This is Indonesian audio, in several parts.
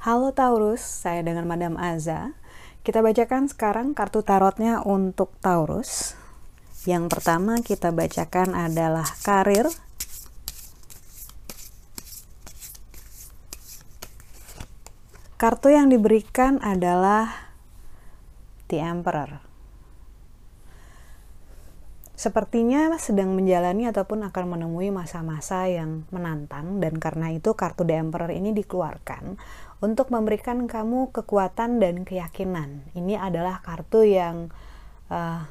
Halo Taurus, saya dengan Madam Aza. Kita bacakan sekarang kartu tarotnya untuk Taurus. Yang pertama kita bacakan adalah karir. Kartu yang diberikan adalah The Emperor. Sepertinya sedang menjalani ataupun akan menemui masa-masa yang menantang dan karena itu kartu The Emperor ini dikeluarkan untuk memberikan kamu kekuatan dan keyakinan. Ini adalah kartu yang uh,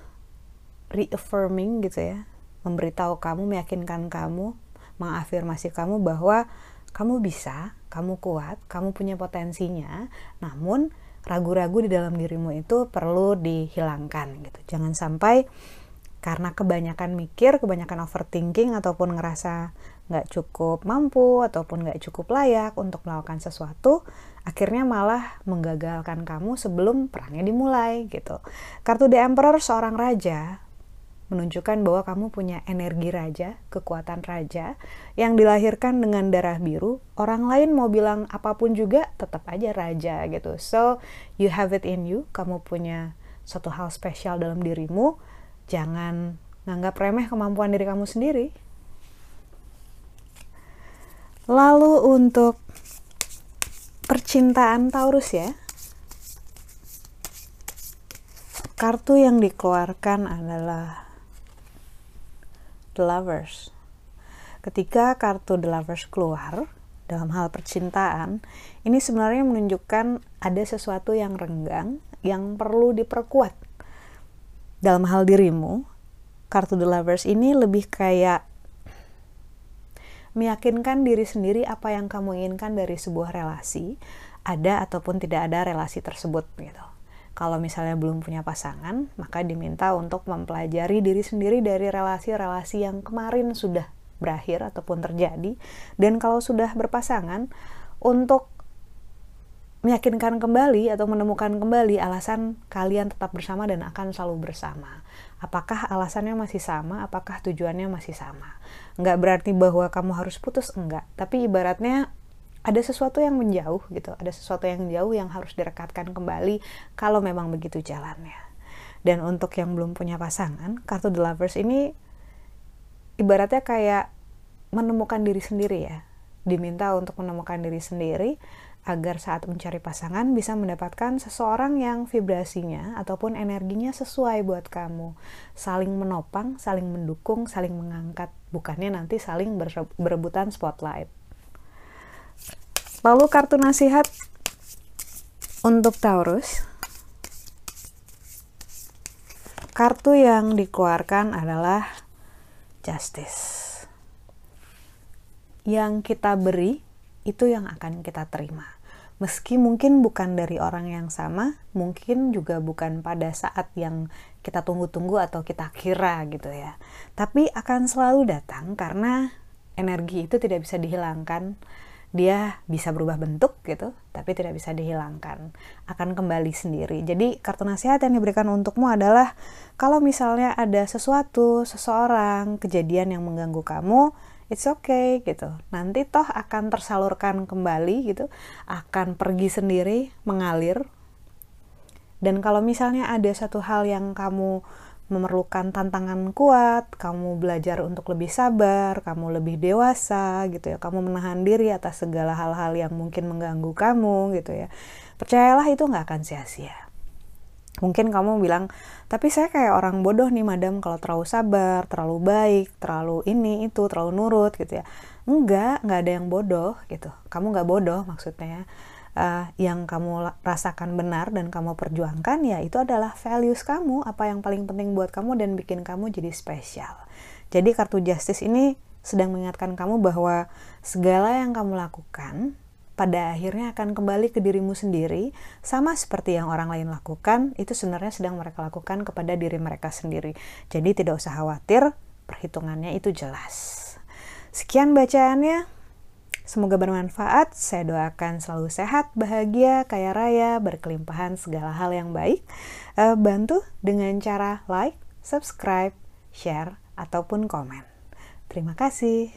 reaffirming gitu ya memberitahu kamu meyakinkan kamu mengafirmasi kamu bahwa kamu bisa kamu kuat kamu punya potensinya namun ragu-ragu di dalam dirimu itu perlu dihilangkan gitu jangan sampai karena kebanyakan mikir, kebanyakan overthinking ataupun ngerasa nggak cukup mampu ataupun nggak cukup layak untuk melakukan sesuatu, akhirnya malah menggagalkan kamu sebelum perangnya dimulai gitu. Kartu The Emperor seorang raja menunjukkan bahwa kamu punya energi raja, kekuatan raja yang dilahirkan dengan darah biru. Orang lain mau bilang apa pun juga tetap aja raja gitu. So, you have it in you. Kamu punya satu hal spesial dalam dirimu. Jangan nganggap remeh kemampuan diri kamu sendiri. Lalu untuk percintaan Taurus ya. Kartu yang dikeluarkan adalah The Lovers. Ketika kartu The Lovers keluar dalam hal percintaan, ini sebenarnya menunjukkan ada sesuatu yang renggang yang perlu diperkuat. Dalam hal dirimu, kartu The Lovers ini lebih kayak meyakinkan diri sendiri apa yang kamu inginkan dari sebuah relasi, ada ataupun tidak ada relasi tersebut gitu. Kalau misalnya belum punya pasangan, maka diminta untuk mempelajari diri sendiri dari relasi-relasi yang kemarin sudah berakhir ataupun terjadi. Dan kalau sudah berpasangan, untuk meyakinkan kembali atau menemukan kembali alasan kalian tetap bersama dan akan selalu bersama. Apakah alasannya masih sama? Apakah tujuannya masih sama? Enggak berarti bahwa kamu harus putus, enggak. Tapi ibaratnya ada sesuatu yang menjauh gitu, ada sesuatu yang jauh yang harus direkatkan kembali kalau memang begitu jalannya. Dan untuk yang belum punya pasangan, kartu The Lovers ini ibaratnya kayak menemukan diri sendiri ya. Diminta untuk menemukan diri sendiri agar saat mencari pasangan bisa mendapatkan seseorang yang vibrasinya ataupun energinya sesuai buat kamu. Saling menopang, saling mendukung, saling mengangkat, bukannya nanti saling berebutan spotlight. Lalu kartu nasihat untuk Taurus. Kartu yang dikeluarkan adalah Justice. Yang kita beri itu yang akan kita terima. Meski mungkin bukan dari orang yang sama, mungkin juga bukan pada saat yang kita tunggu-tunggu atau kita kira gitu ya. Tapi akan selalu datang karena energi itu tidak bisa dihilangkan dia bisa berubah bentuk gitu, tapi tidak bisa dihilangkan, akan kembali sendiri. Jadi kartu nasihat yang diberikan untukmu adalah kalau misalnya ada sesuatu, seseorang, kejadian yang mengganggu kamu, it's okay gitu. Nanti toh akan tersalurkan kembali gitu, akan pergi sendiri, mengalir. Dan kalau misalnya ada satu hal yang kamu memerlukan tantangan kuat, kamu belajar untuk lebih sabar, kamu lebih dewasa gitu ya, kamu menahan diri atas segala hal-hal yang mungkin mengganggu kamu gitu ya. Percayalah itu nggak akan sia-sia. Mungkin kamu bilang, tapi saya kayak orang bodoh nih madam kalau terlalu sabar, terlalu baik, terlalu ini itu, terlalu nurut gitu ya. Enggak, nggak ada yang bodoh gitu. Kamu nggak bodoh maksudnya ya uh, yang kamu rasakan benar dan kamu perjuangkan ya itu adalah values kamu apa yang paling penting buat kamu dan bikin kamu jadi spesial jadi kartu justice ini sedang mengingatkan kamu bahwa segala yang kamu lakukan pada akhirnya akan kembali ke dirimu sendiri sama seperti yang orang lain lakukan itu sebenarnya sedang mereka lakukan kepada diri mereka sendiri jadi tidak usah khawatir perhitungannya itu jelas sekian bacaannya Semoga bermanfaat. Saya doakan selalu sehat, bahagia, kaya raya, berkelimpahan segala hal yang baik. Uh, bantu dengan cara like, subscribe, share, ataupun komen. Terima kasih.